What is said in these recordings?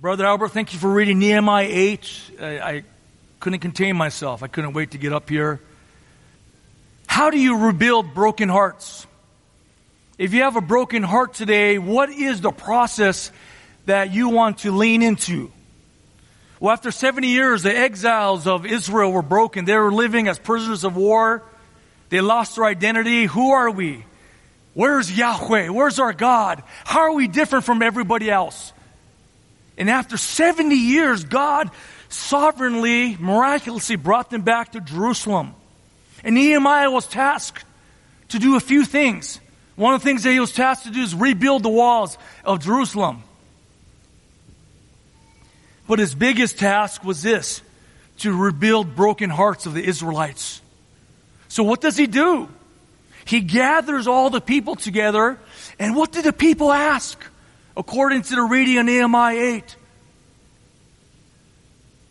Brother Albert, thank you for reading Nehemiah 8. I, I couldn't contain myself. I couldn't wait to get up here. How do you rebuild broken hearts? If you have a broken heart today, what is the process that you want to lean into? Well, after 70 years, the exiles of Israel were broken. They were living as prisoners of war. They lost their identity. Who are we? Where's Yahweh? Where's our God? How are we different from everybody else? And after 70 years, God sovereignly, miraculously brought them back to Jerusalem. And Nehemiah was tasked to do a few things. One of the things that he was tasked to do is rebuild the walls of Jerusalem. But his biggest task was this to rebuild broken hearts of the Israelites. So what does he do? He gathers all the people together, and what did the people ask? According to the reading of Nehemiah 8.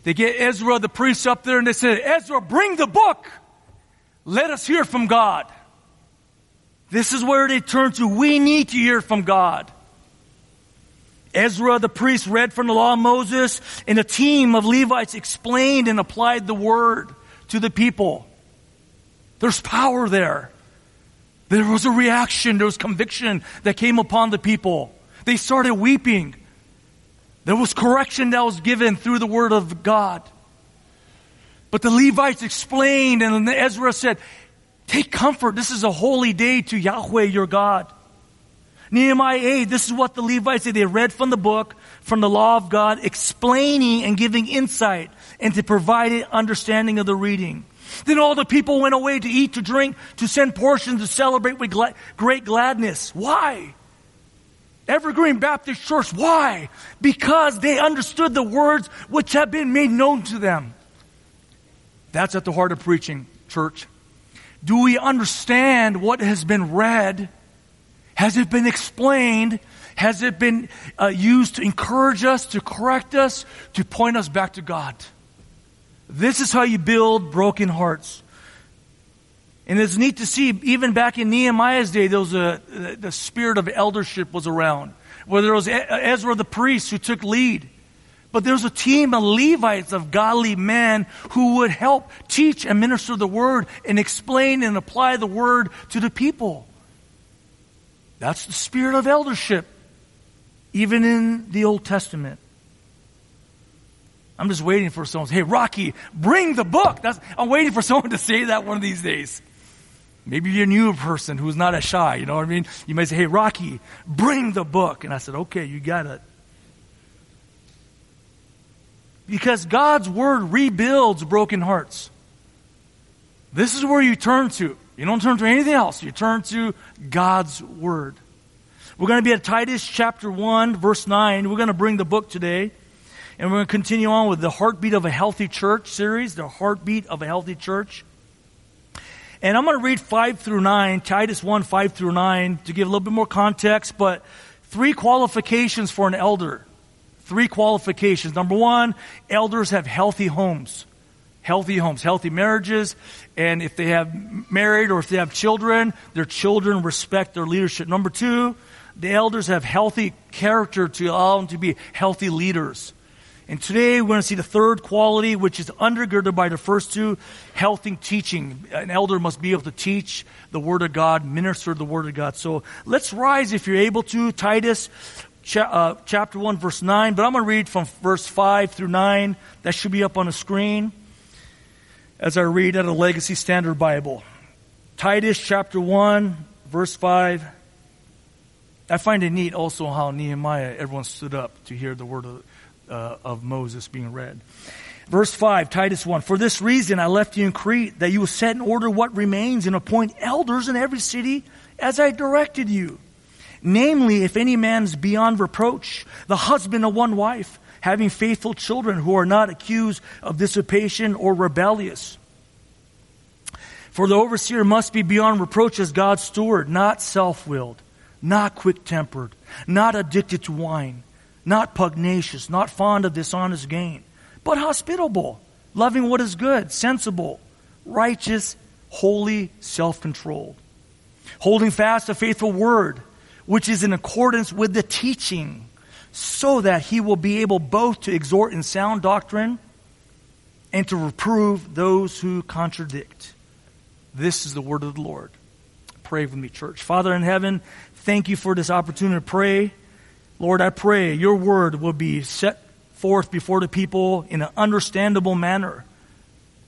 They get Ezra, the priest, up there and they say, Ezra, bring the book. Let us hear from God. This is where they turn to. We need to hear from God. Ezra, the priest, read from the law of Moses, and a team of Levites explained and applied the word to the people. There's power there. There was a reaction, there was conviction that came upon the people. They started weeping. There was correction that was given through the word of God. But the Levites explained and Ezra said, take comfort. This is a holy day to Yahweh your God. Nehemiah 8, this is what the Levites did. They read from the book, from the law of God, explaining and giving insight and to provide an understanding of the reading. Then all the people went away to eat, to drink, to send portions, to celebrate with great gladness. Why? Evergreen Baptist Church. Why? Because they understood the words which have been made known to them. That's at the heart of preaching, church. Do we understand what has been read? Has it been explained? Has it been uh, used to encourage us, to correct us, to point us back to God? This is how you build broken hearts. And it's neat to see, even back in Nehemiah's day, there was a, the spirit of eldership was around. Whether it was Ezra the priest who took lead. But there was a team of Levites, of godly men, who would help teach and minister the word and explain and apply the word to the people. That's the spirit of eldership, even in the Old Testament. I'm just waiting for someone to say, hey, Rocky, bring the book. That's, I'm waiting for someone to say that one of these days. Maybe you're a new person who's not as shy, you know what I mean? You may say, hey, Rocky, bring the book. And I said, okay, you got it. Because God's word rebuilds broken hearts. This is where you turn to. You don't turn to anything else. You turn to God's word. We're going to be at Titus chapter 1, verse 9. We're going to bring the book today. And we're going to continue on with the Heartbeat of a Healthy Church series, the Heartbeat of a Healthy Church. And I'm going to read 5 through 9, Titus 1, 5 through 9, to give a little bit more context, but three qualifications for an elder. Three qualifications. Number one, elders have healthy homes. Healthy homes, healthy marriages, and if they have married or if they have children, their children respect their leadership. Number two, the elders have healthy character to allow them to be healthy leaders. And today we're going to see the third quality, which is undergirded by the first two, healthy teaching. An elder must be able to teach the Word of God, minister the Word of God. So let's rise if you're able to. Titus cha- uh, chapter 1, verse 9. But I'm going to read from verse 5 through 9. That should be up on the screen as I read out of Legacy Standard Bible. Titus chapter 1, verse 5. I find it neat also how Nehemiah, everyone stood up to hear the word of uh, of Moses being read. Verse 5, Titus 1. For this reason I left you in Crete, that you will set in order what remains and appoint elders in every city as I directed you. Namely, if any man is beyond reproach, the husband of one wife, having faithful children who are not accused of dissipation or rebellious. For the overseer must be beyond reproach as God's steward, not self willed, not quick tempered, not addicted to wine not pugnacious, not fond of dishonest gain, but hospitable, loving what is good, sensible, righteous, holy, self controlled, holding fast a faithful word, which is in accordance with the teaching, so that he will be able both to exhort in sound doctrine and to reprove those who contradict. This is the word of the Lord. Pray with me, church. Father in heaven, thank you for this opportunity to pray. Lord, I pray your word will be set forth before the people in an understandable manner,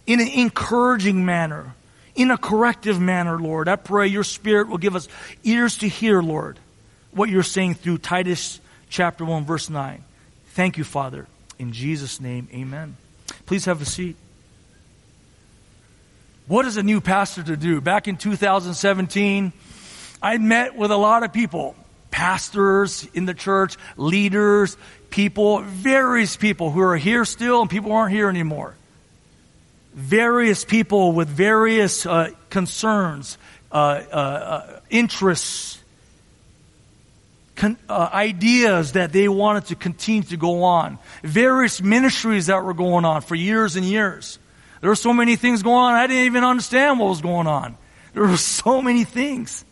in an encouraging manner, in a corrective manner, Lord. I pray your spirit will give us ears to hear, Lord, what you're saying through Titus chapter 1, verse 9. Thank you, Father. In Jesus' name, amen. Please have a seat. What is a new pastor to do? Back in 2017, I met with a lot of people, pastors in the church, leaders, people, various people who are here still and people aren't here anymore. Various people with various uh, concerns, uh, uh interests, con- uh, ideas that they wanted to continue to go on. Various ministries that were going on for years and years. There were so many things going on, I didn't even understand what was going on. There were so many things.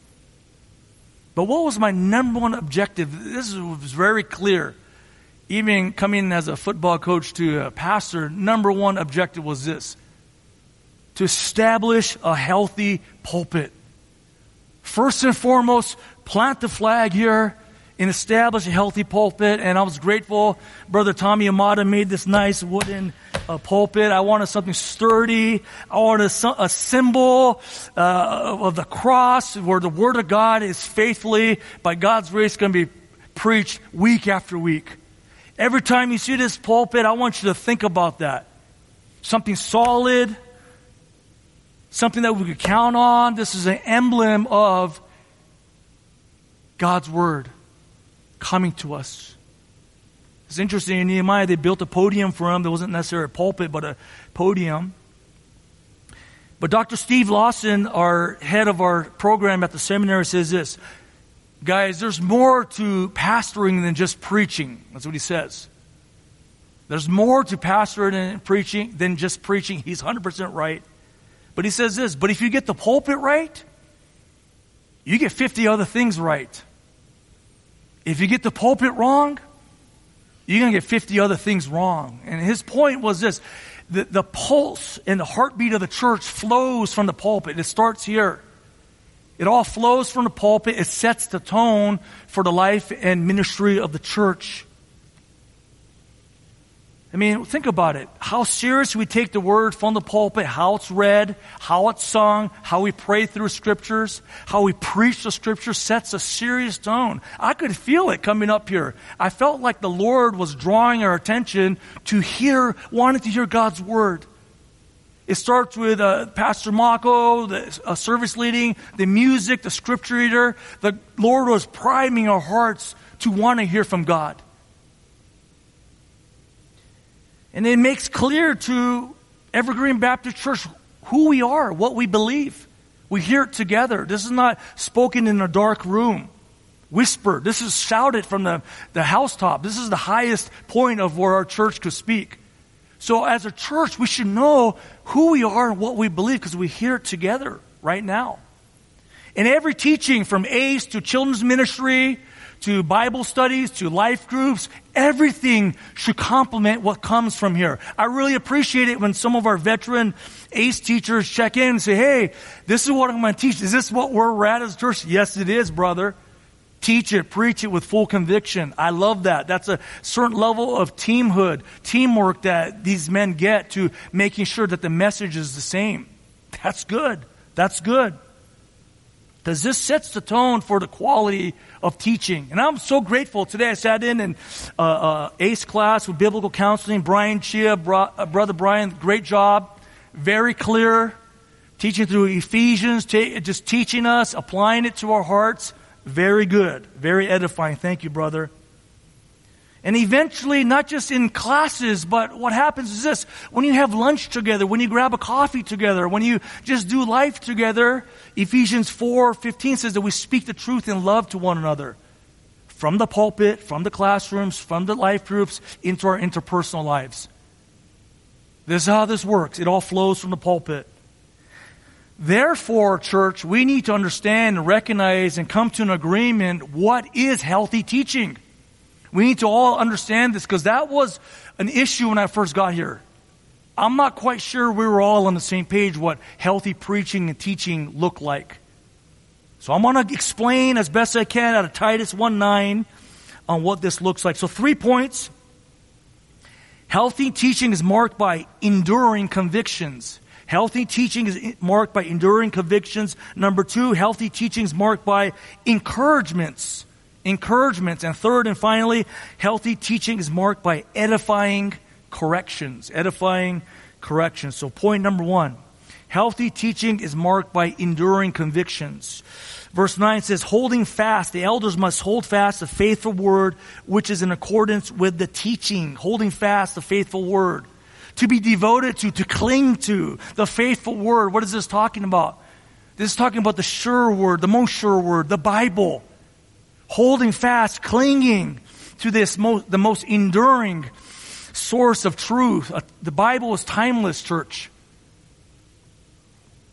But what was my number one objective? This was very clear. Even coming as a football coach to a pastor, number one objective was this to establish a healthy pulpit. First and foremost, plant the flag here and establish a healthy pulpit. And I was grateful. Brother Tommy Amada made this nice wooden uh, pulpit. I wanted something sturdy. I wanted a, a symbol uh, of the cross where the Word of God is faithfully, by God's grace, going to be preached week after week. Every time you see this pulpit, I want you to think about that. Something solid, something that we could count on. This is an emblem of God's Word coming to us. It's interesting in Nehemiah, they built a podium for him. There wasn't necessarily a pulpit, but a podium. But Dr. Steve Lawson, our head of our program at the seminary, says this Guys, there's more to pastoring than just preaching. That's what he says. There's more to pastoring and preaching than just preaching. He's 100% right. But he says this, but if you get the pulpit right, you get 50 other things right. If you get the pulpit wrong, you're going to get 50 other things wrong. And his point was this the, the pulse and the heartbeat of the church flows from the pulpit. It starts here. It all flows from the pulpit. It sets the tone for the life and ministry of the church. I mean, think about it. How serious we take the word from the pulpit, how it's read, how it's sung, how we pray through scriptures, how we preach the scriptures sets a serious tone. I could feel it coming up here. I felt like the Lord was drawing our attention to hear, wanting to hear God's word. It starts with uh, Pastor Mako, the uh, service leading, the music, the scripture reader. The Lord was priming our hearts to want to hear from God. And it makes clear to Evergreen Baptist Church who we are, what we believe. We hear it together. This is not spoken in a dark room, whispered. This is shouted from the, the housetop. This is the highest point of where our church could speak. So, as a church, we should know who we are and what we believe because we hear it together right now. In every teaching from ACE to children's ministry to Bible studies, to life groups, everything should complement what comes from here. I really appreciate it when some of our veteran ACE teachers check in and say, hey, this is what I'm going to teach. Is this what we're at as a church? Yes, it is, brother. Teach it, preach it with full conviction. I love that. That's a certain level of teamhood, teamwork that these men get to making sure that the message is the same. That's good. That's good. Because this sets the tone for the quality of teaching. And I'm so grateful. Today I sat in an uh, uh, ACE class with biblical counseling. Brian Chia, bro, uh, Brother Brian, great job. Very clear. Teaching through Ephesians, just teaching us, applying it to our hearts. Very good. Very edifying. Thank you, brother. And eventually, not just in classes, but what happens is this. When you have lunch together, when you grab a coffee together, when you just do life together, Ephesians 4 15 says that we speak the truth in love to one another. From the pulpit, from the classrooms, from the life groups, into our interpersonal lives. This is how this works. It all flows from the pulpit. Therefore, church, we need to understand and recognize and come to an agreement what is healthy teaching. We need to all understand this because that was an issue when I first got here. I'm not quite sure we were all on the same page what healthy preaching and teaching look like. So I'm going to explain as best I can out of Titus 1 9 on what this looks like. So, three points. Healthy teaching is marked by enduring convictions. Healthy teaching is marked by enduring convictions. Number two, healthy teaching is marked by encouragements. Encouragements. And third and finally, healthy teaching is marked by edifying corrections. Edifying corrections. So, point number one healthy teaching is marked by enduring convictions. Verse 9 says, Holding fast, the elders must hold fast the faithful word which is in accordance with the teaching. Holding fast the faithful word. To be devoted to, to cling to the faithful word. What is this talking about? This is talking about the sure word, the most sure word, the Bible. Holding fast, clinging to this most, the most enduring source of truth. Uh, the Bible is timeless, church.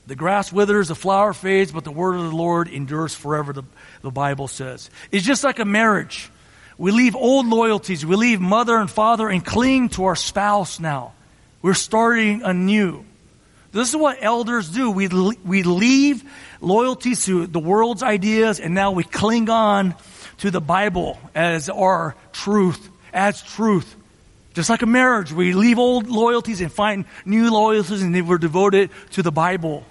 The grass withers, the flower fades, but the word of the Lord endures forever, the, the Bible says. It's just like a marriage. We leave old loyalties, we leave mother and father and cling to our spouse now. We're starting anew. This is what elders do. We, we leave loyalties to the world's ideas and now we cling on to the Bible as our truth, as truth. Just like a marriage, we leave old loyalties and find new loyalties and we're devoted to the Bible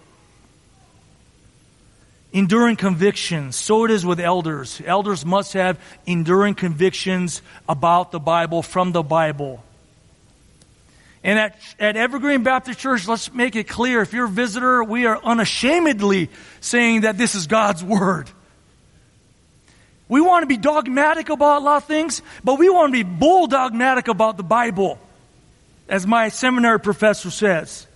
enduring convictions. So it is with elders. Elders must have enduring convictions about the Bible, from the Bible. And at, at Evergreen Baptist Church, let's make it clear if you're a visitor, we are unashamedly saying that this is God's Word. We want to be dogmatic about a lot of things, but we want to be bull dogmatic about the Bible, as my seminary professor says.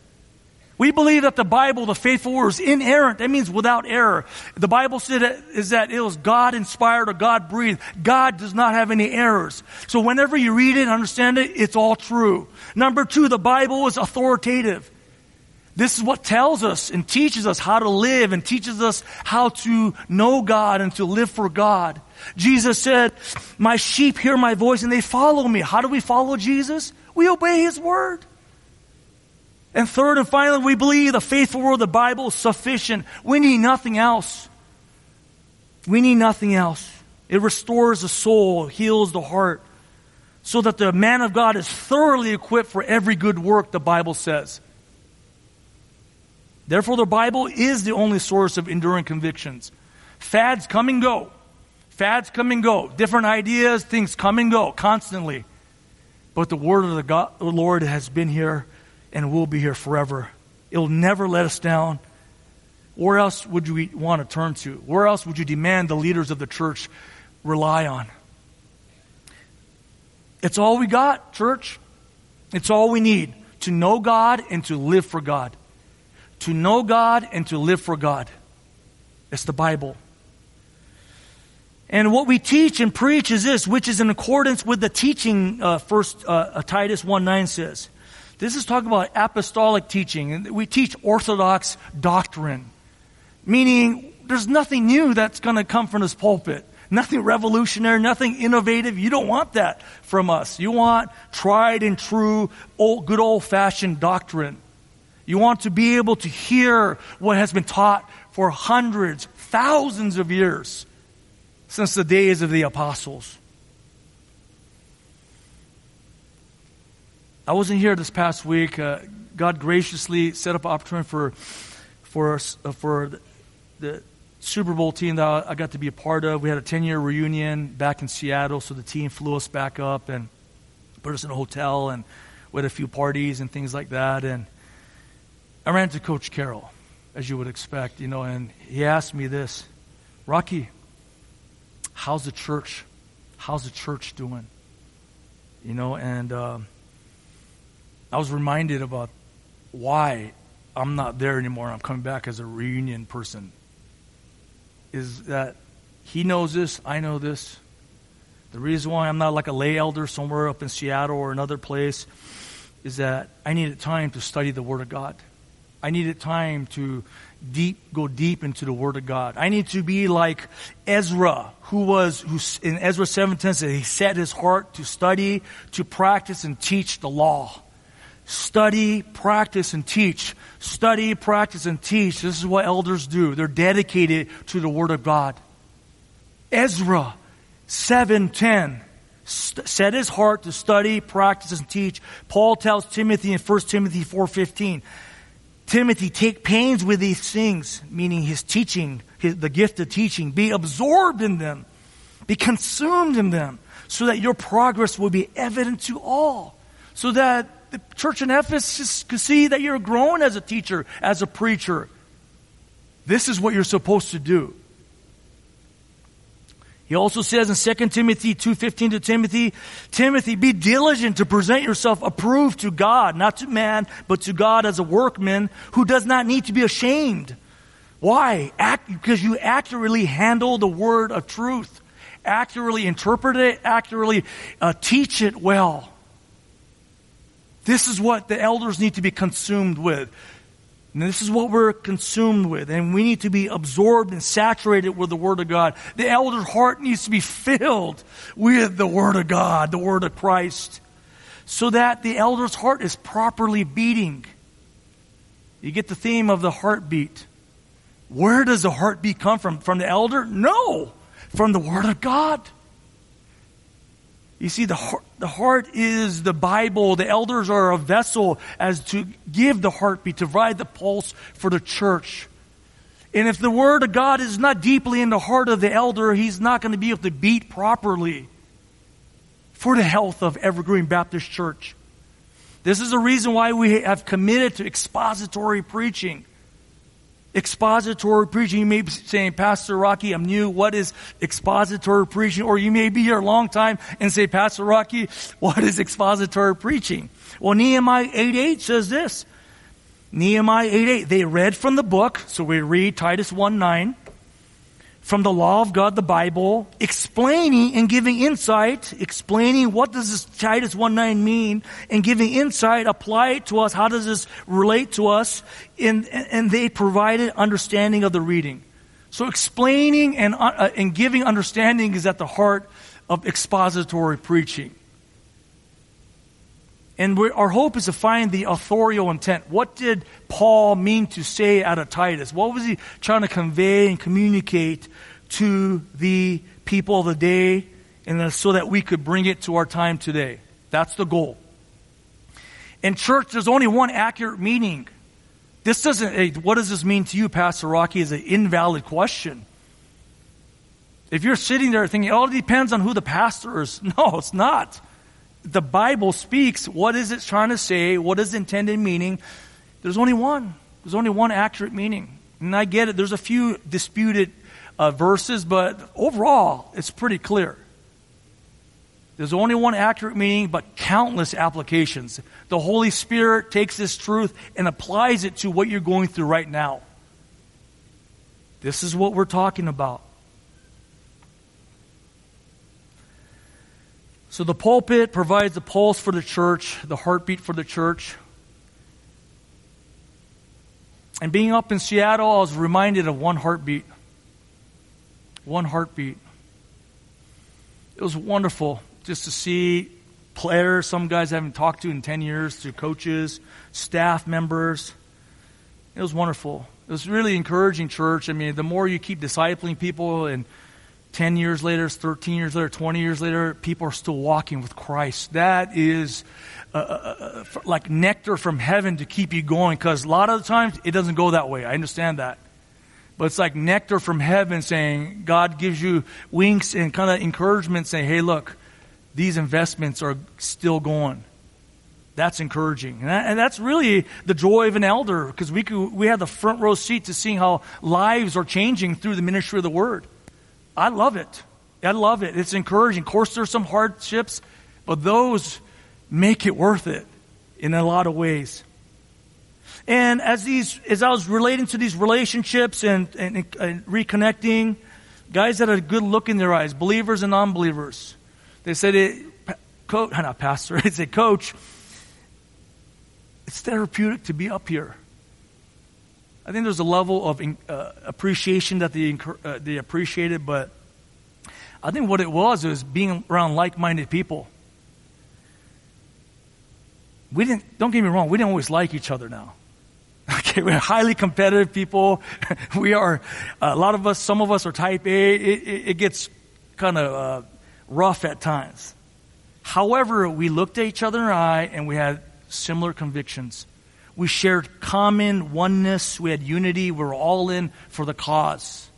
We believe that the Bible, the faithful word, is inerrant. That means without error. The Bible said it, is that it was God inspired or God breathed. God does not have any errors. So whenever you read it and understand it, it's all true. Number two, the Bible is authoritative. This is what tells us and teaches us how to live and teaches us how to know God and to live for God. Jesus said, My sheep hear my voice and they follow me. How do we follow Jesus? We obey his word. And third and finally, we believe the faithful word of the Bible is sufficient. We need nothing else. We need nothing else. It restores the soul, heals the heart, so that the man of God is thoroughly equipped for every good work, the Bible says. Therefore, the Bible is the only source of enduring convictions. Fads come and go. Fads come and go. Different ideas, things come and go constantly. But the word of the, God, the Lord has been here and we'll be here forever. It'll never let us down. Where else would you want to turn to? Where else would you demand the leaders of the church rely on? It's all we got, church. It's all we need to know God and to live for God. To know God and to live for God. It's the Bible. And what we teach and preach is this, which is in accordance with the teaching, uh, first uh, Titus 1 9 says. This is talking about apostolic teaching. We teach orthodox doctrine, meaning there's nothing new that's going to come from this pulpit. Nothing revolutionary, nothing innovative. You don't want that from us. You want tried and true, old, good old fashioned doctrine. You want to be able to hear what has been taught for hundreds, thousands of years since the days of the apostles. I wasn't here this past week. Uh, God graciously set up an opportunity for for uh, for the, Super Bowl team that I got to be a part of. We had a 10 year reunion back in Seattle, so the team flew us back up and put us in a hotel and we had a few parties and things like that. And I ran to Coach Carroll, as you would expect, you know, and he asked me this, Rocky, how's the church? How's the church doing? You know, and. Uh, I was reminded about why I'm not there anymore. I'm coming back as a reunion person. Is that he knows this, I know this. The reason why I'm not like a lay elder somewhere up in Seattle or another place is that I needed time to study the Word of God. I needed time to deep, go deep into the Word of God. I need to be like Ezra, who was, who in Ezra 7:10 said he set his heart to study, to practice, and teach the law. Study, practice, and teach. Study, practice, and teach. This is what elders do. They're dedicated to the Word of God. Ezra 7:10 set his heart to study, practice, and teach. Paul tells Timothy in 1 Timothy 4:15, Timothy, take pains with these things, meaning his teaching, his, the gift of teaching. Be absorbed in them. Be consumed in them so that your progress will be evident to all. So that the church in Ephesus could see that you're growing as a teacher, as a preacher. This is what you're supposed to do. He also says in 2 Timothy 2.15 to Timothy, Timothy, be diligent to present yourself approved to God, not to man, but to God as a workman who does not need to be ashamed. Why? Act, because you accurately handle the word of truth. Accurately interpret it, accurately uh, teach it well. This is what the elders need to be consumed with. And this is what we're consumed with. And we need to be absorbed and saturated with the Word of God. The elder's heart needs to be filled with the Word of God, the Word of Christ, so that the elder's heart is properly beating. You get the theme of the heartbeat. Where does the heartbeat come from? From the elder? No, from the Word of God. You see, the heart, the heart is the Bible. The elders are a vessel as to give the heartbeat, to provide the pulse for the church. And if the Word of God is not deeply in the heart of the elder, he's not going to be able to beat properly for the health of Evergreen Baptist Church. This is the reason why we have committed to expository preaching expository preaching. You may be saying, Pastor Rocky, I'm new. What is expository preaching? Or you may be here a long time and say, Pastor Rocky, what is expository preaching? Well, Nehemiah 8 8 says this. Nehemiah 8 8. They read from the book. So we read Titus 1 9 from the law of God, the Bible, explaining and giving insight, explaining what does this Titus 1.9 mean, and giving insight, apply it to us, how does this relate to us, and, and they provided understanding of the reading. So explaining and, uh, and giving understanding is at the heart of expository preaching. And our hope is to find the authorial intent. What did Paul mean to say out of Titus? What was he trying to convey and communicate to the people of the day and so that we could bring it to our time today? That's the goal. In church, there's only one accurate meaning. This doesn't, hey, what does this mean to you, Pastor Rocky, is an invalid question. If you're sitting there thinking, oh, it depends on who the pastor is. No, it's not the Bible speaks, what is it trying to say? What is intended meaning? There's only one. There's only one accurate meaning. And I get it. There's a few disputed uh, verses, but overall, it's pretty clear. There's only one accurate meaning, but countless applications. The Holy Spirit takes this truth and applies it to what you're going through right now. This is what we're talking about. So the pulpit provides the pulse for the church, the heartbeat for the church. And being up in Seattle, I was reminded of one heartbeat. One heartbeat. It was wonderful just to see players, some guys I haven't talked to in 10 years, to coaches, staff members. It was wonderful. It was really encouraging church. I mean, the more you keep discipling people and 10 years later, 13 years later, 20 years later, people are still walking with Christ. That is uh, uh, uh like nectar from heaven to keep you going because a lot of the times it doesn't go that way. I understand that. But it's like nectar from heaven saying, God gives you winks and kind of encouragement saying, hey, look, these investments are still going. That's encouraging. And, that, and that's really the joy of an elder because we, we have the front row seat to seeing how lives are changing through the ministry of the word. I love it. I love it. It's encouraging. Of course, there's some hardships, but those make it worth it in a lot of ways. And as these, as I was relating to these relationships and, and, and reconnecting, guys had a good look in their eyes, believers and non-believers. They said, it, coach, not pastor, they said, coach, it's therapeutic to be up here. I think there's a level of uh, appreciation that they, uh, they appreciated, but I think what it was was being around like-minded people. We didn't. Don't get me wrong. We didn't always like each other now. Okay, we're highly competitive people. we are a lot of us. Some of us are Type A. It, it, it gets kind of uh, rough at times. However, we looked at each other in the eye and we had similar convictions. We shared common oneness. We had unity. We were all in for the cause.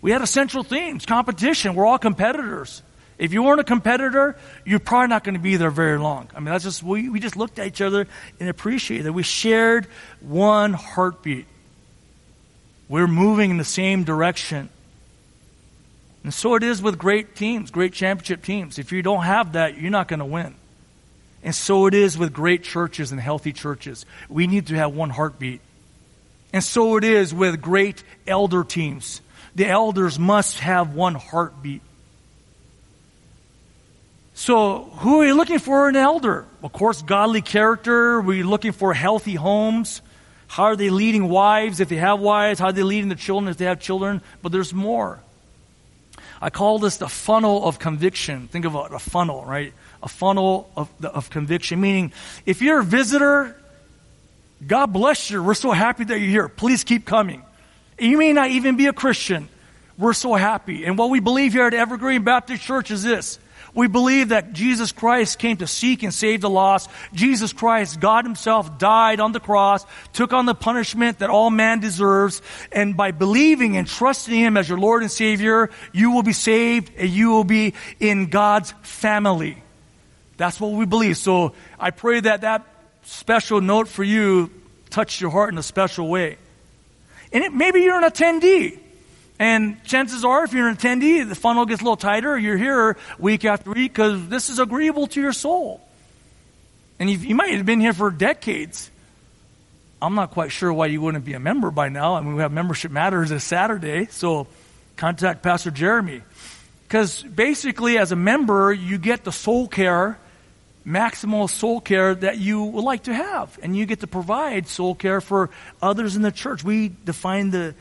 We had a essential themes, competition. We're all competitors. If you weren't a competitor, you're probably not going to be there very long. I mean, that's just, we, we just looked at each other and appreciated that we shared one heartbeat. We're moving in the same direction. And so it is with great teams, great championship teams. If you don't have that, you're not going to win. And so it is with great churches and healthy churches. We need to have one heartbeat. And so it is with great elder teams. The elders must have one heartbeat. So, who are you looking for in an elder? Of course, godly character. We're looking for healthy homes. How are they leading wives if they have wives? How are they leading the children if they have children? But there's more. I call this the funnel of conviction. Think of a, a funnel, right? A funnel of, of conviction. Meaning, if you're a visitor, God bless you. We're so happy that you're here. Please keep coming. You may not even be a Christian. We're so happy. And what we believe here at Evergreen Baptist Church is this we believe that Jesus Christ came to seek and save the lost. Jesus Christ, God Himself, died on the cross, took on the punishment that all man deserves, and by believing and trusting Him as your Lord and Savior, you will be saved and you will be in God's family. That's what we believe. So I pray that that special note for you touched your heart in a special way. And it, maybe you're an attendee. And chances are, if you're an attendee, the funnel gets a little tighter. You're here week after week because this is agreeable to your soul. And you might have been here for decades. I'm not quite sure why you wouldn't be a member by now. I mean, we have membership matters this Saturday, so contact Pastor Jeremy. Because basically, as a member, you get the soul care, maximal soul care that you would like to have. And you get to provide soul care for others in the church. We define the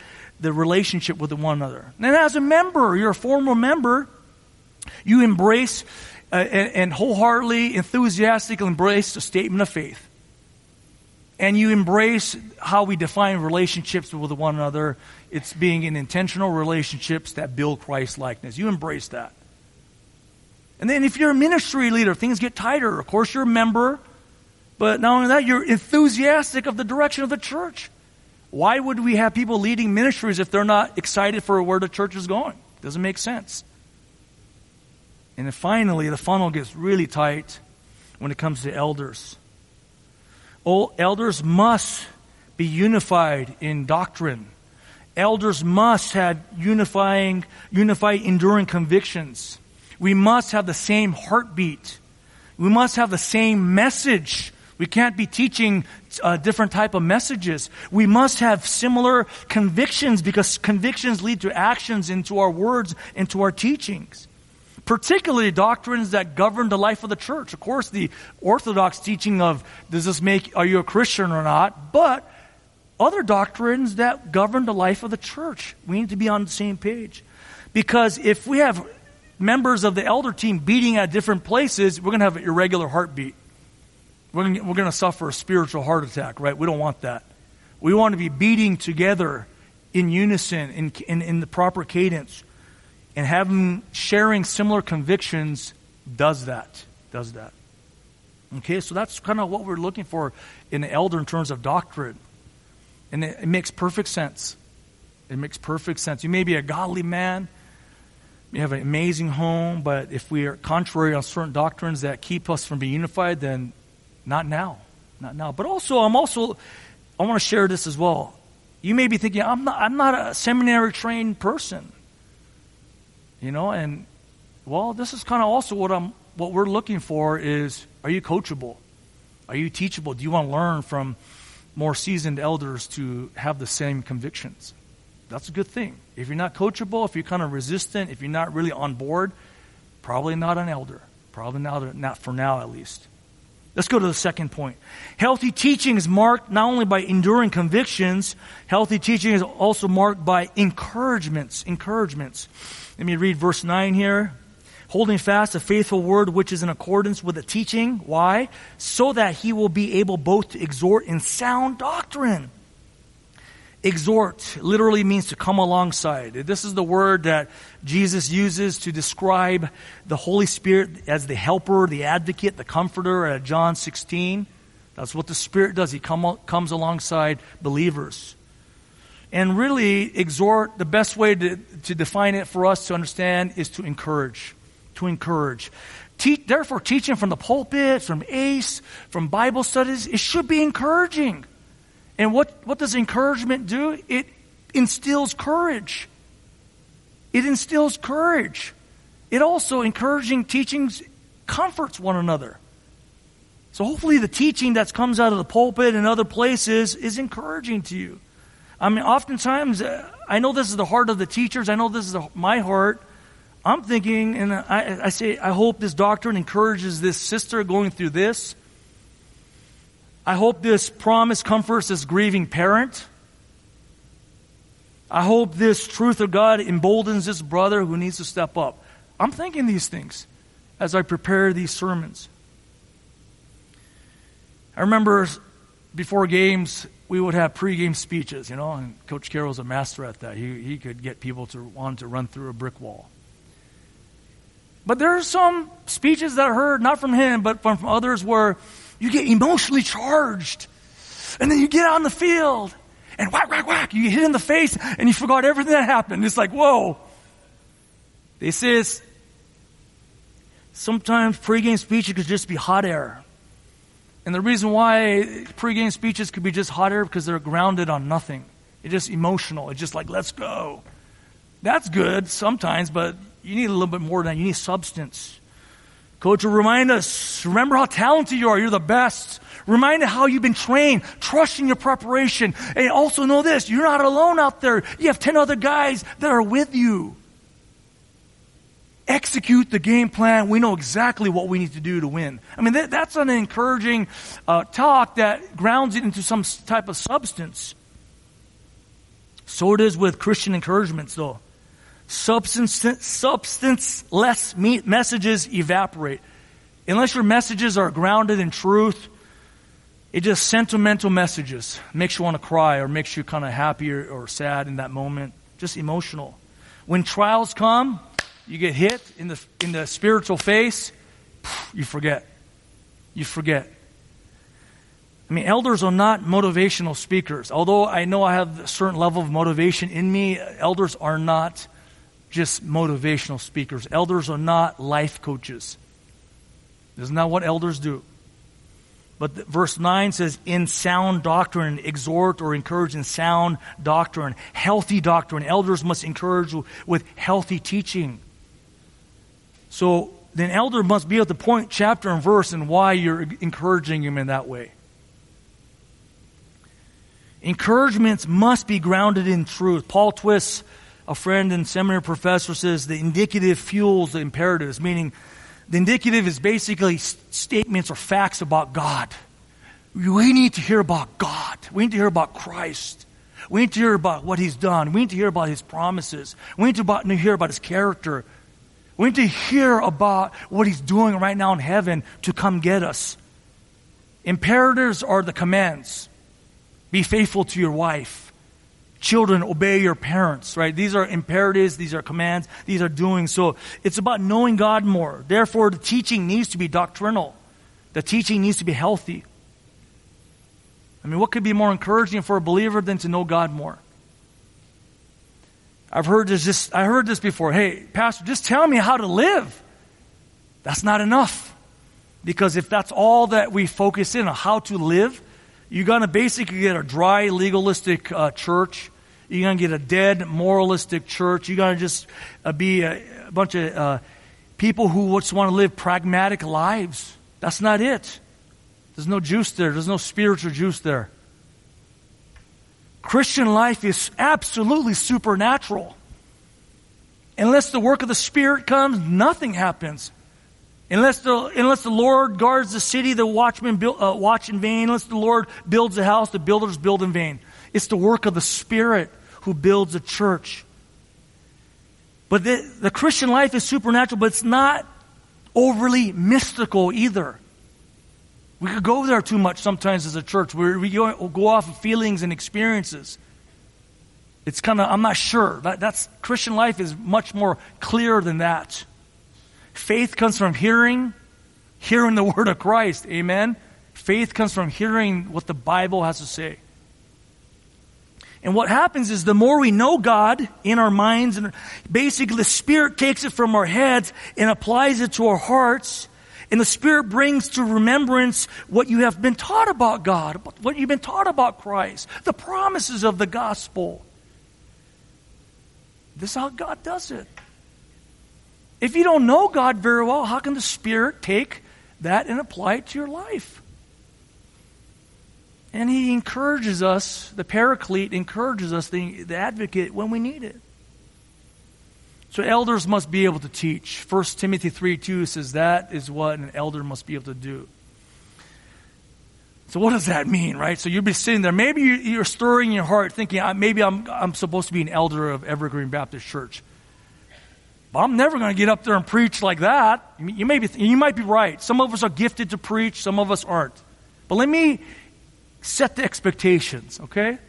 the relationship with one another. And as a member, you're a former member, you embrace uh, and, and wholeheartedly, enthusiastically embrace the statement of faith. And you embrace how we define relationships with one another. It's being in intentional relationships that build Christ likeness. You embrace that. And then if you're a ministry leader, things get tighter. Of course, you're a member, but not only that, you're enthusiastic of the direction of the church. Why would we have people leading ministries if they're not excited for where the church is going? Doesn't make sense. And then finally, the funnel gets really tight when it comes to elders. All elders must be unified in doctrine. Elders must have unifying, unified, enduring convictions. We must have the same heartbeat. We must have the same message we can't be teaching uh, different type of messages. We must have similar convictions because convictions lead to actions into our words, into our teachings. Particularly doctrines that govern the life of the church. Of course, the orthodox teaching of does this make are you a Christian or not? But other doctrines that govern the life of the church. We need to be on the same page. Because if we have members of the elder team beating at different places, we're going to have an irregular heartbeat we're going, we're going to suffer a spiritual heart attack, right? We don't want that. We want to be beating together in unison, in, in, in the proper cadence. And having, sharing similar convictions does that. Does that. Okay, so that's kind of what we're looking for in the elder in terms of doctrine. And it, it makes perfect sense. It makes perfect sense. You may be a godly man, you have an amazing home, but if we are contrary on certain doctrines that keep us from being unified, then not now. Not now. But also, I'm also, I want to share this as well. You may be thinking, I'm not, I'm not a seminary trained person. You know, and well, this is kind of also what I'm, what we're looking for is, are you coachable? Are you teachable? Do you want to learn from more seasoned elders to have the same convictions? That's a good thing. If you're not coachable, if you're kind of resistant, if you're not really on board, probably not an elder. Probably not, not for now at least. Let's go to the second point. Healthy teaching is marked not only by enduring convictions, healthy teaching is also marked by encouragements. Encouragements. Let me read verse 9 here. Holding fast a faithful word which is in accordance with the teaching. Why? So that he will be able both to exhort in sound doctrine Exhort literally means to come alongside. This is the word that Jesus uses to describe the Holy Spirit as the helper, the advocate, the comforter at John 16. That's what the Spirit does. He come, comes alongside believers. And really, exhort, the best way to, to define it for us to understand is to encourage. To encourage. Te- therefore, teaching from the pulpit, from ACE, from Bible studies, it should be encouraging. And what, what does encouragement do? It instills courage. It instills courage. It also, encouraging teachings, comforts one another. So hopefully the teaching that comes out of the pulpit and other places is encouraging to you. I mean, oftentimes, uh, I know this is the heart of the teachers. I know this is the, my heart. I'm thinking, and I, I say, I hope this doctrine encourages this sister going through this. I hope this promise comforts this grieving parent. I hope this truth of God emboldens this brother who needs to step up. I'm thinking these things as I prepare these sermons. I remember before games, we would have pregame speeches, you know, and Coach Carroll's a master at that. He, he could get people to want to run through a brick wall. But there are some speeches that I heard, not from him, but from, from others, where you get emotionally charged. And then you get on the field and whack, whack, whack. You get hit in the face and you forgot everything that happened. It's like, whoa. This is sometimes pregame speeches could just be hot air. And the reason why pregame speeches could be just hot air because they're grounded on nothing. It's just emotional. It's just like, let's go. That's good sometimes, but you need a little bit more than that. You need substance. Coach remind us, remember how talented you are. You're the best. Remind us how you've been trained. Trust in your preparation. And also know this, you're not alone out there. You have 10 other guys that are with you. Execute the game plan. We know exactly what we need to do to win. I mean, that, that's an encouraging uh, talk that grounds it into some type of substance. So it is with Christian encouragements, though substance, substanceless messages evaporate. Unless your messages are grounded in truth, it's just sentimental messages. Makes you want to cry or makes you kind of happy or, or sad in that moment. Just emotional. When trials come, you get hit in the, in the spiritual face, you forget. You forget. I mean, elders are not motivational speakers. Although I know I have a certain level of motivation in me, elders are not just motivational speakers. Elders are not life coaches. This is not what elders do. But the, verse 9 says, in sound doctrine, exhort or encourage in sound doctrine, healthy doctrine. Elders must encourage with healthy teaching. So, then elder must be at the point, chapter, and verse and why you're encouraging him in that way. Encouragements must be grounded in truth. Paul Twiss a friend and seminary professor says the indicative fuels the imperatives, meaning the indicative is basically statements or facts about God. We need to hear about God. We need to hear about Christ. We need to hear about what He's done. We need to hear about His promises. We need to, about, to hear about His character. We need to hear about what He's doing right now in heaven to come get us. Imperatives are the commands. Be faithful to your wife children obey your parents, right? These are imperatives, these are commands, these are doing. So it's about knowing God more. Therefore, the teaching needs to be doctrinal. The teaching needs to be healthy. I mean, what could be more encouraging for a believer than to know God more? I've heard this just, I heard this before. Hey, pastor, just tell me how to live. That's not enough. Because if that's all that we focus in on how to live, you're going to basically get a dry, legalistic uh, church you're going to get a dead, moralistic church. You're going to just uh, be a, a, bunch of uh, people who just want to live pragmatic lives. That's not it. There's no juice there, there's no spiritual juice there. Christian life is absolutely supernatural. Unless the work of the Spirit comes, nothing happens. Unless the, unless the Lord guards the city, the watchmen build, uh, watch in vain. Unless the Lord builds the house, the builders build in vain. It's the work of the Spirit who builds a church. But the, the Christian life is supernatural, but it's not overly mystical either. We could go there too much sometimes as a church where we go, off of feelings and experiences. It's kind of, I'm not sure. That, that's, Christian life is much more clear than that. Faith comes from hearing, hearing the word of Christ. Amen. Faith comes from hearing what the Bible has to say. And what happens is the more we know God in our minds, and basically the Spirit takes it from our heads and applies it to our hearts. And the Spirit brings to remembrance what you have been taught about God, what you've been taught about Christ, the promises of the gospel. This is how God does it. If you don't know God very well, how can the Spirit take that and apply it to your life? And He encourages us, the Paraclete encourages us, the, the advocate, when we need it. So elders must be able to teach. 1 Timothy 3 2 says that is what an elder must be able to do. So what does that mean, right? So you'd be sitting there. Maybe you're stirring your heart thinking, maybe I'm, I'm supposed to be an elder of Evergreen Baptist Church. But I'm never going to get up there and preach like that. You, may be, you might be right. Some of us are gifted to preach, some of us aren't. But let me set the expectations, okay?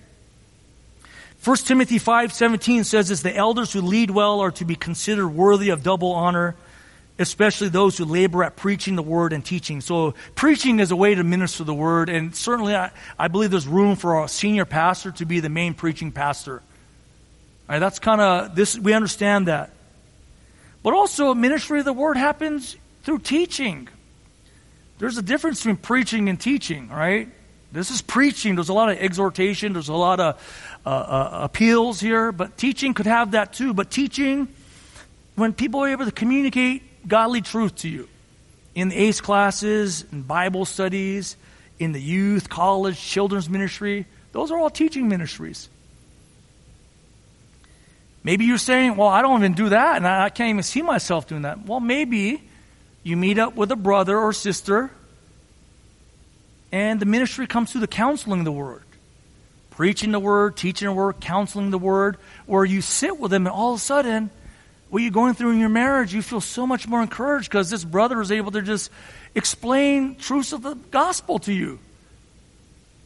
1 Timothy 5:17 says this, the elders who lead well are to be considered worthy of double honor, especially those who labor at preaching the word and teaching. So preaching is a way to minister the word, and certainly I, I believe there's room for a senior pastor to be the main preaching pastor. All right, that's kind of this. We understand that, but also ministry of the word happens through teaching. There's a difference between preaching and teaching, right? This is preaching. There's a lot of exhortation. There's a lot of uh, uh, appeals here, but teaching could have that too. But teaching, when people are able to communicate godly truth to you in the ACE classes, in Bible studies, in the youth, college, children's ministry. Those are all teaching ministries. Maybe you're saying, well, I don't even do that, and I can't even see myself doing that. Well, maybe you meet up with a brother or sister, and the ministry comes through the counseling the word. Preaching the word, teaching the word, counseling the word, or you sit with them, and all of a sudden, what you're going through in your marriage, you feel so much more encouraged because this brother is able to just explain truths of the gospel to you.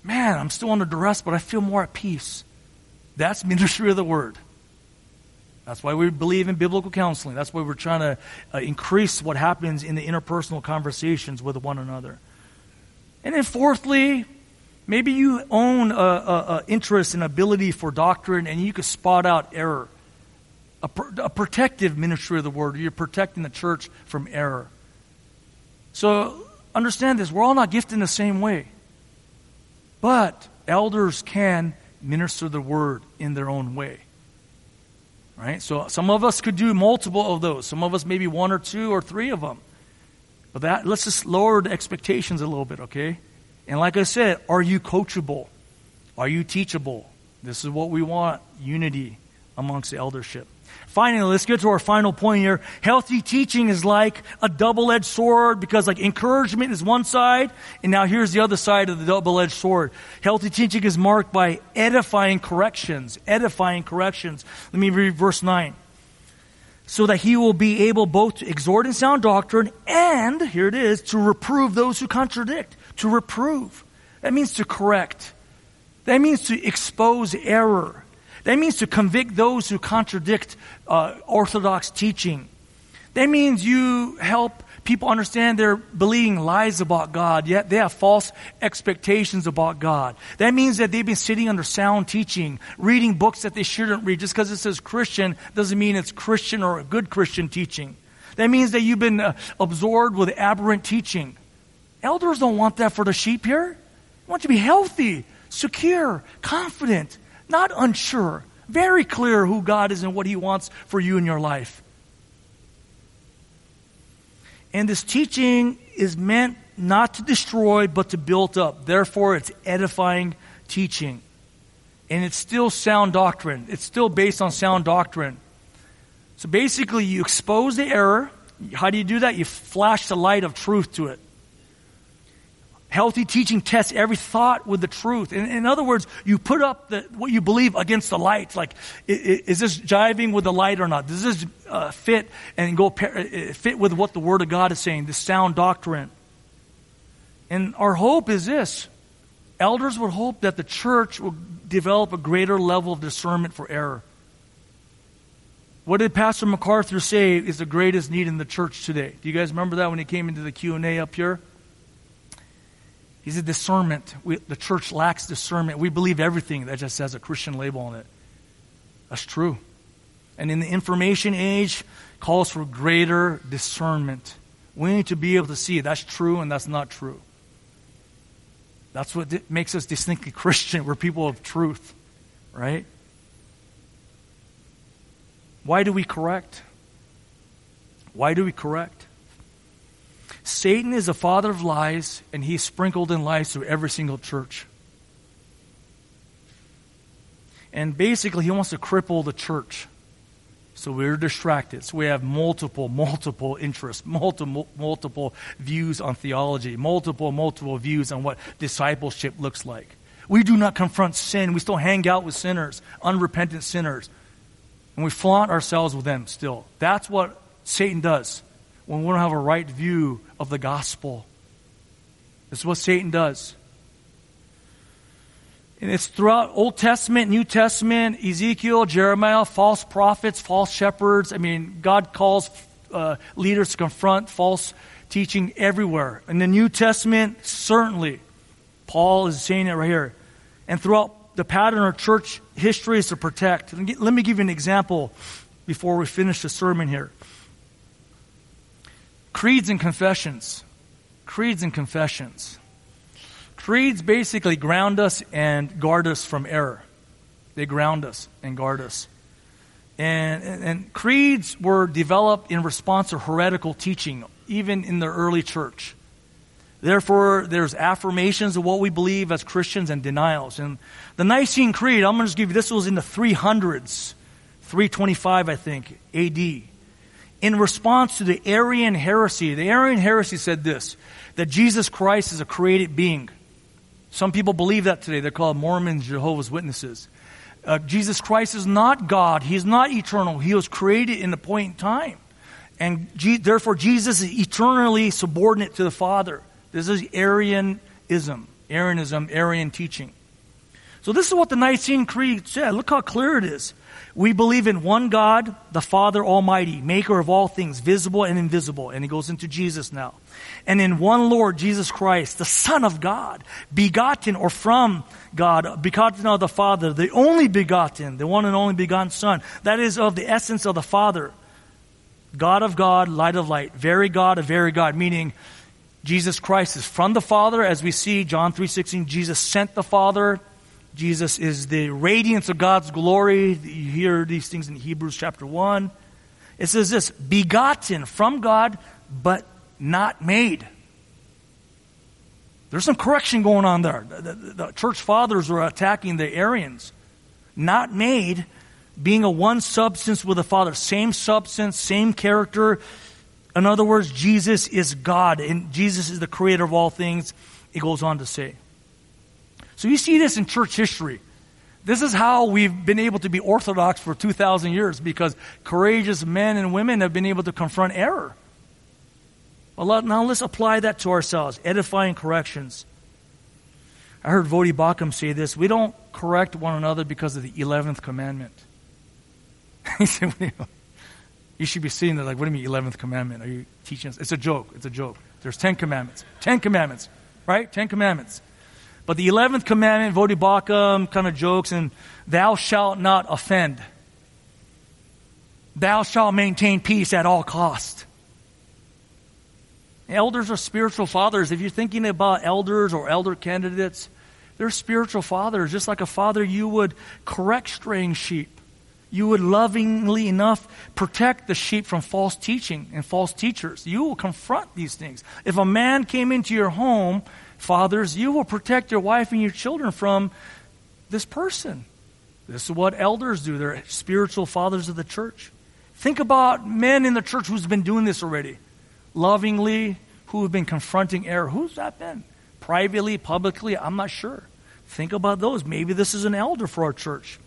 Man, I'm still under duress, but I feel more at peace. That's ministry of the word. That's why we believe in biblical counseling. That's why we're trying to uh, increase what happens in the interpersonal conversations with one another. And then, fourthly, maybe you own an interest and ability for doctrine and you can spot out error a, a protective ministry of the word. You're protecting the church from error. So understand this. We're all not gifted in the same way. But elders can minister the word in their own way. Right? So some of us could do multiple of those. Some of us maybe one or two or three of them. But that let's just lower the expectations a little bit, okay? And like I said, are you coachable? Are you teachable? This is what we want, unity amongst the eldership. Finally, let's get to our final point here. Healthy teaching is like a double-edged sword because like encouragement is one side, and now here's the other side of the double-edged sword. Healthy teaching is marked by edifying corrections. Edifying corrections. Let me read verse 9. So that he will be able both to exhort in sound doctrine and, here it is, to reprove those who contradict. To reprove. That means to correct. That means to expose error. That means to convict those who contradict uh, orthodox teaching. That means you help people understand they're believing lies about God, yet they have false expectations about God. That means that they've been sitting under sound teaching, reading books that they shouldn't read. Just because it says Christian doesn't mean it's Christian or a good Christian teaching. That means that you've been uh, absorbed with aberrant teaching. Elders don't want that for the sheep here. They want you to be healthy, secure, confident, not unsure, very clear who God is and what He wants for you in your life. And this teaching is meant not to destroy, but to build up. Therefore, it's edifying teaching. And it's still sound doctrine. It's still based on sound doctrine. So basically, you expose the error, How do you do that? You flash the light of truth to it. Healthy teaching tests every thought with the truth. In, in other words, you put up the, what you believe against the light. Like, is, is this jiving with the light or not? Does this uh, fit and go uh, uh, fit with what the Word of God is saying? The sound doctrine. And our hope is this: elders would hope that the church will develop a greater level of discernment for error. What did Pastor MacArthur say is the greatest need in the church today? Do you guys remember that when he came into the Q and A up here? He said discernment. We, the church lacks discernment. We believe everything that just has a Christian label on it. That's true. And in the information age, calls for greater discernment. We need to be able to see that's true and that's not true. That's what makes us distinctly Christian. We're people of truth, right? Why do we correct? Why do we correct? Satan is a father of lies, and he's sprinkled in lies through every single church. And basically, he wants to cripple the church. So we're distracted. So we have multiple, multiple interests, multiple, multiple views on theology, multiple, multiple views on what discipleship looks like. We do not confront sin. We still hang out with sinners, unrepentant sinners. And we flaunt ourselves with them still. That's what Satan does when we don't have a right view of the gospel. This is what Satan does. And it's throughout Old Testament, New Testament, Ezekiel, Jeremiah, false prophets, false shepherds. I mean, God calls uh, leaders to confront false teaching everywhere. In the New Testament, certainly, Paul is saying it right here. And throughout the pattern of church history is to protect. Let me give you an example before we finish the sermon here. Creeds and confessions. Creeds and confessions. Creeds basically ground us and guard us from error. They ground us and guard us. And, and, and creeds were developed in response to heretical teaching, even in the early church. Therefore, there's affirmations of what we believe as Christians and denials. And the Nicene Creed, I'm going to just give you this was in the 300s, 325, I think, AD in response to the Arian heresy. The Arian heresy said this that Jesus Christ is a created being. Some people believe that today. They're called Mormons, Jehovah's Witnesses. Uh, Jesus Christ is not God. He is not eternal. He was created in a point in time. And G- therefore, Jesus is eternally subordinate to the Father. This is Arianism, Arianism, Arian teaching. So, this is what the Nicene Creed said. Look how clear it is. We believe in one God, the Father Almighty, maker of all things, visible and invisible. And he goes into Jesus now. And in one Lord, Jesus Christ, the Son of God, begotten or from God, begotten of the Father, the only begotten, the one and only begotten Son. That is of the essence of the Father. God of God, light of light, very God of very God, meaning Jesus Christ is from the Father, as we see John 3.16, Jesus sent the Father Jesus is the radiance of God's glory. You hear these things in Hebrews chapter 1. It says this begotten from God, but not made. There's some correction going on there. The, the, the church fathers are attacking the Arians. Not made, being a one substance with the Father. Same substance, same character. In other words, Jesus is God, and Jesus is the creator of all things. It goes on to say. So you see this in church history. This is how we've been able to be orthodox for 2,000 years because courageous men and women have been able to confront error. Now let's apply that to ourselves edifying corrections. I heard Voddie Baucham say this we don't correct one another because of the 11th commandment. he said, You should be seeing that, like, what do you mean, 11th commandment? Are you teaching us? It's a joke. It's a joke. There's 10 commandments. 10 commandments, right? 10 commandments. But the 11th commandment, Voddie Baucham kind of jokes, and thou shalt not offend. Thou shalt maintain peace at all cost. Elders are spiritual fathers. If you're thinking about elders or elder candidates, they're spiritual fathers. Just like a father, you would correct straying sheep. You would lovingly enough protect the sheep from false teaching and false teachers. You will confront these things. If a man came into your home Fathers, you will protect your wife and your children from this person. This is what elders do. They're spiritual fathers of the church. Think about men in the church who's been doing this already, lovingly, who have been confronting error. Who's that been? Privately, publicly, I'm not sure. Think about those. Maybe this is an elder for our church.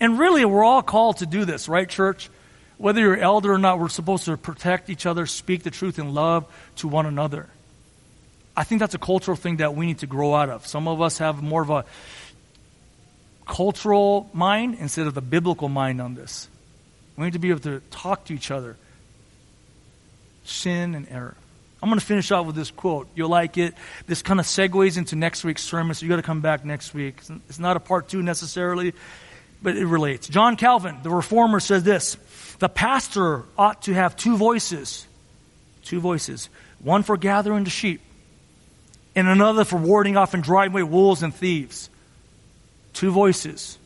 And really, we're all called to do this, right, church? Whether you're elder or not, we're supposed to protect each other, speak the truth in love to one another. I think that's a cultural thing that we need to grow out of. Some of us have more of a cultural mind instead of the biblical mind on this. We need to be able to talk to each other. Sin and error. I'm going to finish off with this quote. You'll like it. This kind of segues into next week's sermon, so you got to come back next week. It's not a part two necessarily, but it relates. John Calvin, the reformer, says this The pastor ought to have two voices. Two voices. One for gathering the sheep, and another for warding off and driving away wolves and thieves. Two voices.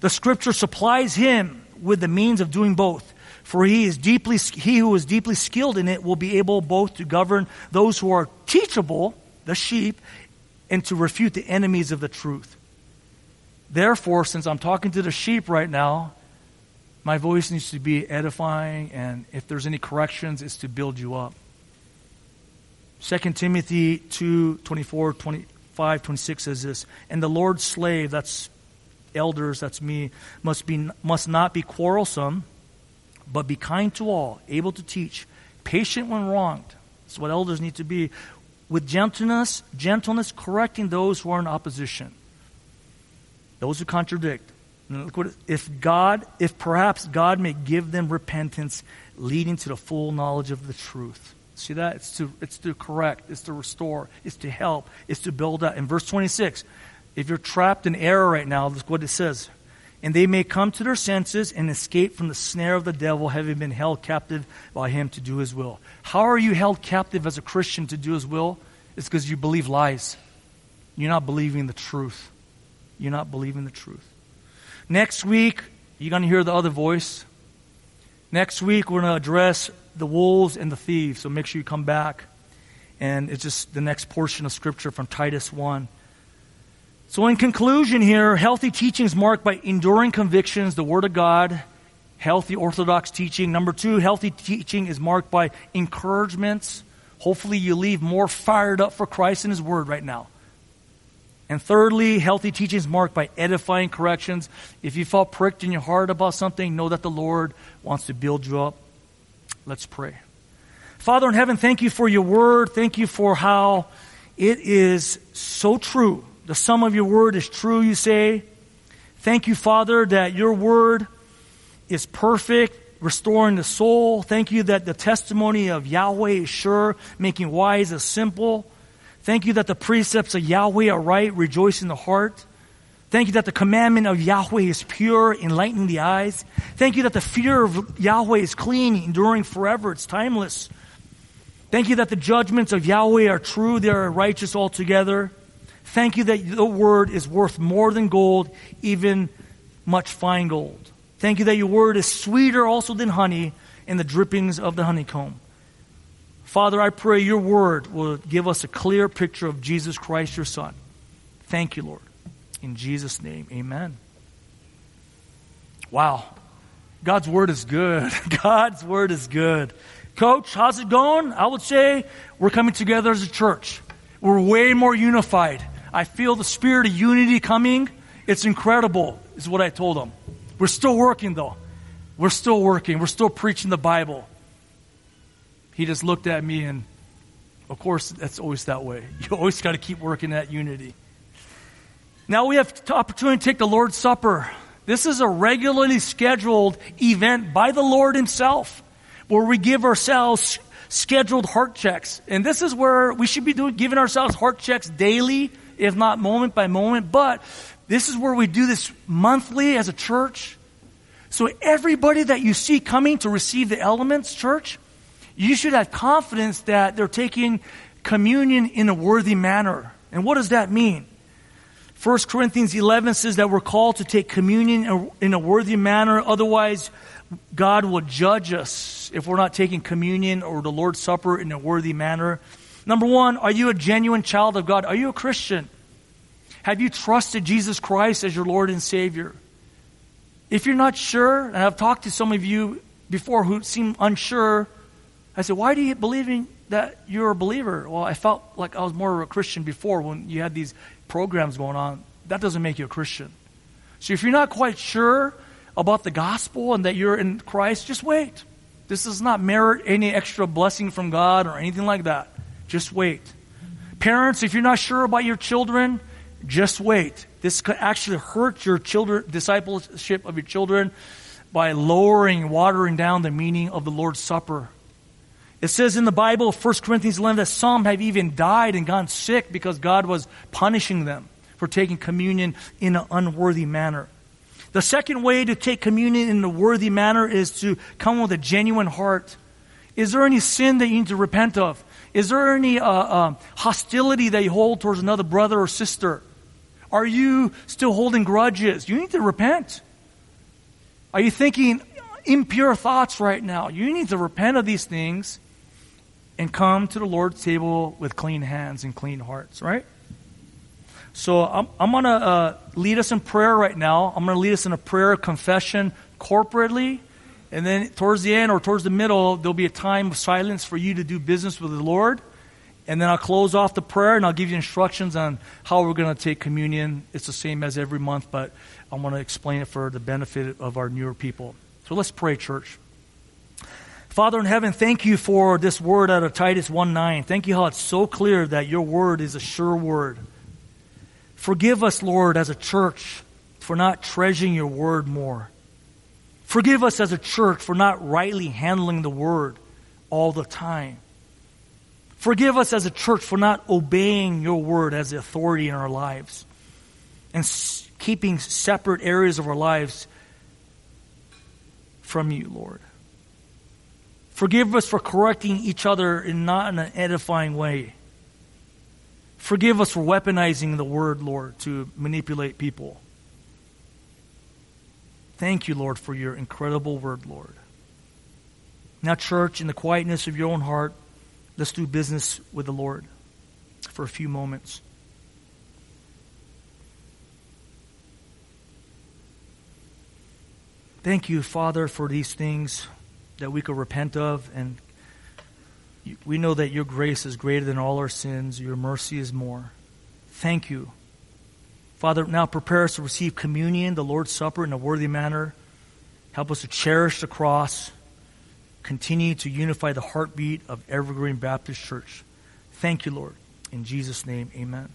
The scripture supplies him with the means of doing both. For he is deeply, he who is deeply skilled in it will be able both to govern those who are teachable, the sheep, and to refute the enemies of the truth. Therefore, since I'm talking to the sheep right now, my voice needs to be edifying, and if there's any corrections, it's to build you up. 2 Timothy 2 24, 25, 26 says this, and the Lord's slave, that's elders, that's me, must, be, must not be quarrelsome, but be kind to all, able to teach, patient when wronged. That's what elders need to be. With gentleness, gentleness correcting those who are in opposition, those who contradict. What, If God, if perhaps God may give them repentance, leading to the full knowledge of the truth. See that? It's to, it's to correct, it's to restore, it's to help, it's to build up. In verse 26, if you're trapped in error right now, look what it says. And they may come to their senses and escape from the snare of the devil, having been held captive by him to do his will. How are you held captive as a Christian to do his will? It's because you believe lies. You're not believing the truth. You're not believing the truth. Next week, you're going to hear the other voice. Next week, we're going to address the wolves and the thieves. So make sure you come back. And it's just the next portion of Scripture from Titus 1. So, in conclusion, here, healthy teaching is marked by enduring convictions, the Word of God, healthy orthodox teaching. Number two, healthy teaching is marked by encouragements. Hopefully, you leave more fired up for Christ and His Word right now. And thirdly, healthy teaching is marked by edifying corrections. If you felt pricked in your heart about something, know that the Lord wants to build you up. Let's pray. Father in heaven, thank you for your word. Thank you for how it is so true. The sum of your word is true, you say. Thank you, Father, that your word is perfect, restoring the soul. Thank you that the testimony of Yahweh is sure, making wise is simple. Thank you that the precepts of Yahweh are right, rejoicing the heart. Thank you that the commandment of Yahweh is pure, enlightening the eyes. Thank you that the fear of Yahweh is clean, enduring forever. It's timeless. Thank you that the judgments of Yahweh are true, they are righteous altogether. Thank you that the word is worth more than gold, even much fine gold. Thank you that your word is sweeter also than honey and the drippings of the honeycomb. Father, I pray your word will give us a clear picture of Jesus Christ, your Son. Thank you, Lord. In Jesus' name, amen. Wow. God's word is good. God's word is good. Coach, how's it going? I would say we're coming together as a church. We're way more unified. I feel the spirit of unity coming. It's incredible, is what I told them. We're still working, though. We're still working. We're still preaching the Bible. He just looked at me, and of course, that's always that way. You always got to keep working at unity. Now we have the opportunity to take the Lord's Supper. This is a regularly scheduled event by the Lord Himself where we give ourselves scheduled heart checks. And this is where we should be doing, giving ourselves heart checks daily, if not moment by moment. But this is where we do this monthly as a church. So everybody that you see coming to receive the elements, church, you should have confidence that they're taking communion in a worthy manner. And what does that mean? 1 Corinthians 11 says that we're called to take communion in a worthy manner. Otherwise, God will judge us if we're not taking communion or the Lord's Supper in a worthy manner. Number one, are you a genuine child of God? Are you a Christian? Have you trusted Jesus Christ as your Lord and Savior? If you're not sure, and I've talked to some of you before who seem unsure. I said, Why do you believe in that you're a believer? Well, I felt like I was more of a Christian before when you had these programs going on. That doesn't make you a Christian. So if you're not quite sure about the gospel and that you're in Christ, just wait. This does not merit any extra blessing from God or anything like that. Just wait. Parents, if you're not sure about your children, just wait. This could actually hurt your children, discipleship of your children by lowering, watering down the meaning of the Lord's Supper. It says in the Bible, 1 Corinthians 11, that some have even died and gone sick because God was punishing them for taking communion in an unworthy manner. The second way to take communion in a worthy manner is to come with a genuine heart. Is there any sin that you need to repent of? Is there any uh, uh, hostility that you hold towards another brother or sister? Are you still holding grudges? You need to repent. Are you thinking impure thoughts right now? You need to repent of these things and come to the Lord's table with clean hands and clean hearts, right? So I'm, I'm going to uh, lead us in prayer right now. I'm going to lead us in a prayer of confession corporately. And then towards the end or towards the middle, there'll be a time of silence for you to do business with the Lord. And then I'll close off the prayer and I'll give you instructions on how we're going to take communion. It's the same as every month, but I want to explain it for the benefit of our newer people. So let's pray, church. Father in heaven, thank you for this word out of Titus 1 9. Thank you how it's so clear that your word is a sure word. Forgive us, Lord, as a church for not treasuring your word more. Forgive us as a church for not rightly handling the word all the time. Forgive us as a church for not obeying your word as the authority in our lives and keeping separate areas of our lives from you, Lord. Forgive us for correcting each other in not in an edifying way. Forgive us for weaponizing the word, Lord, to manipulate people. Thank you, Lord, for your incredible word, Lord. Now, church, in the quietness of your own heart, let's do business with the Lord for a few moments. Thank you, Father, for these things that we could repent of and we know that your grace is greater than all our sins. Your mercy is more. Thank you. Father, now prepare us to receive communion, the Lord's Supper, in a worthy manner. Help us to cherish the cross. Continue to unify the heartbeat of Evergreen Baptist Church. Thank you, Lord. In Jesus' name, amen.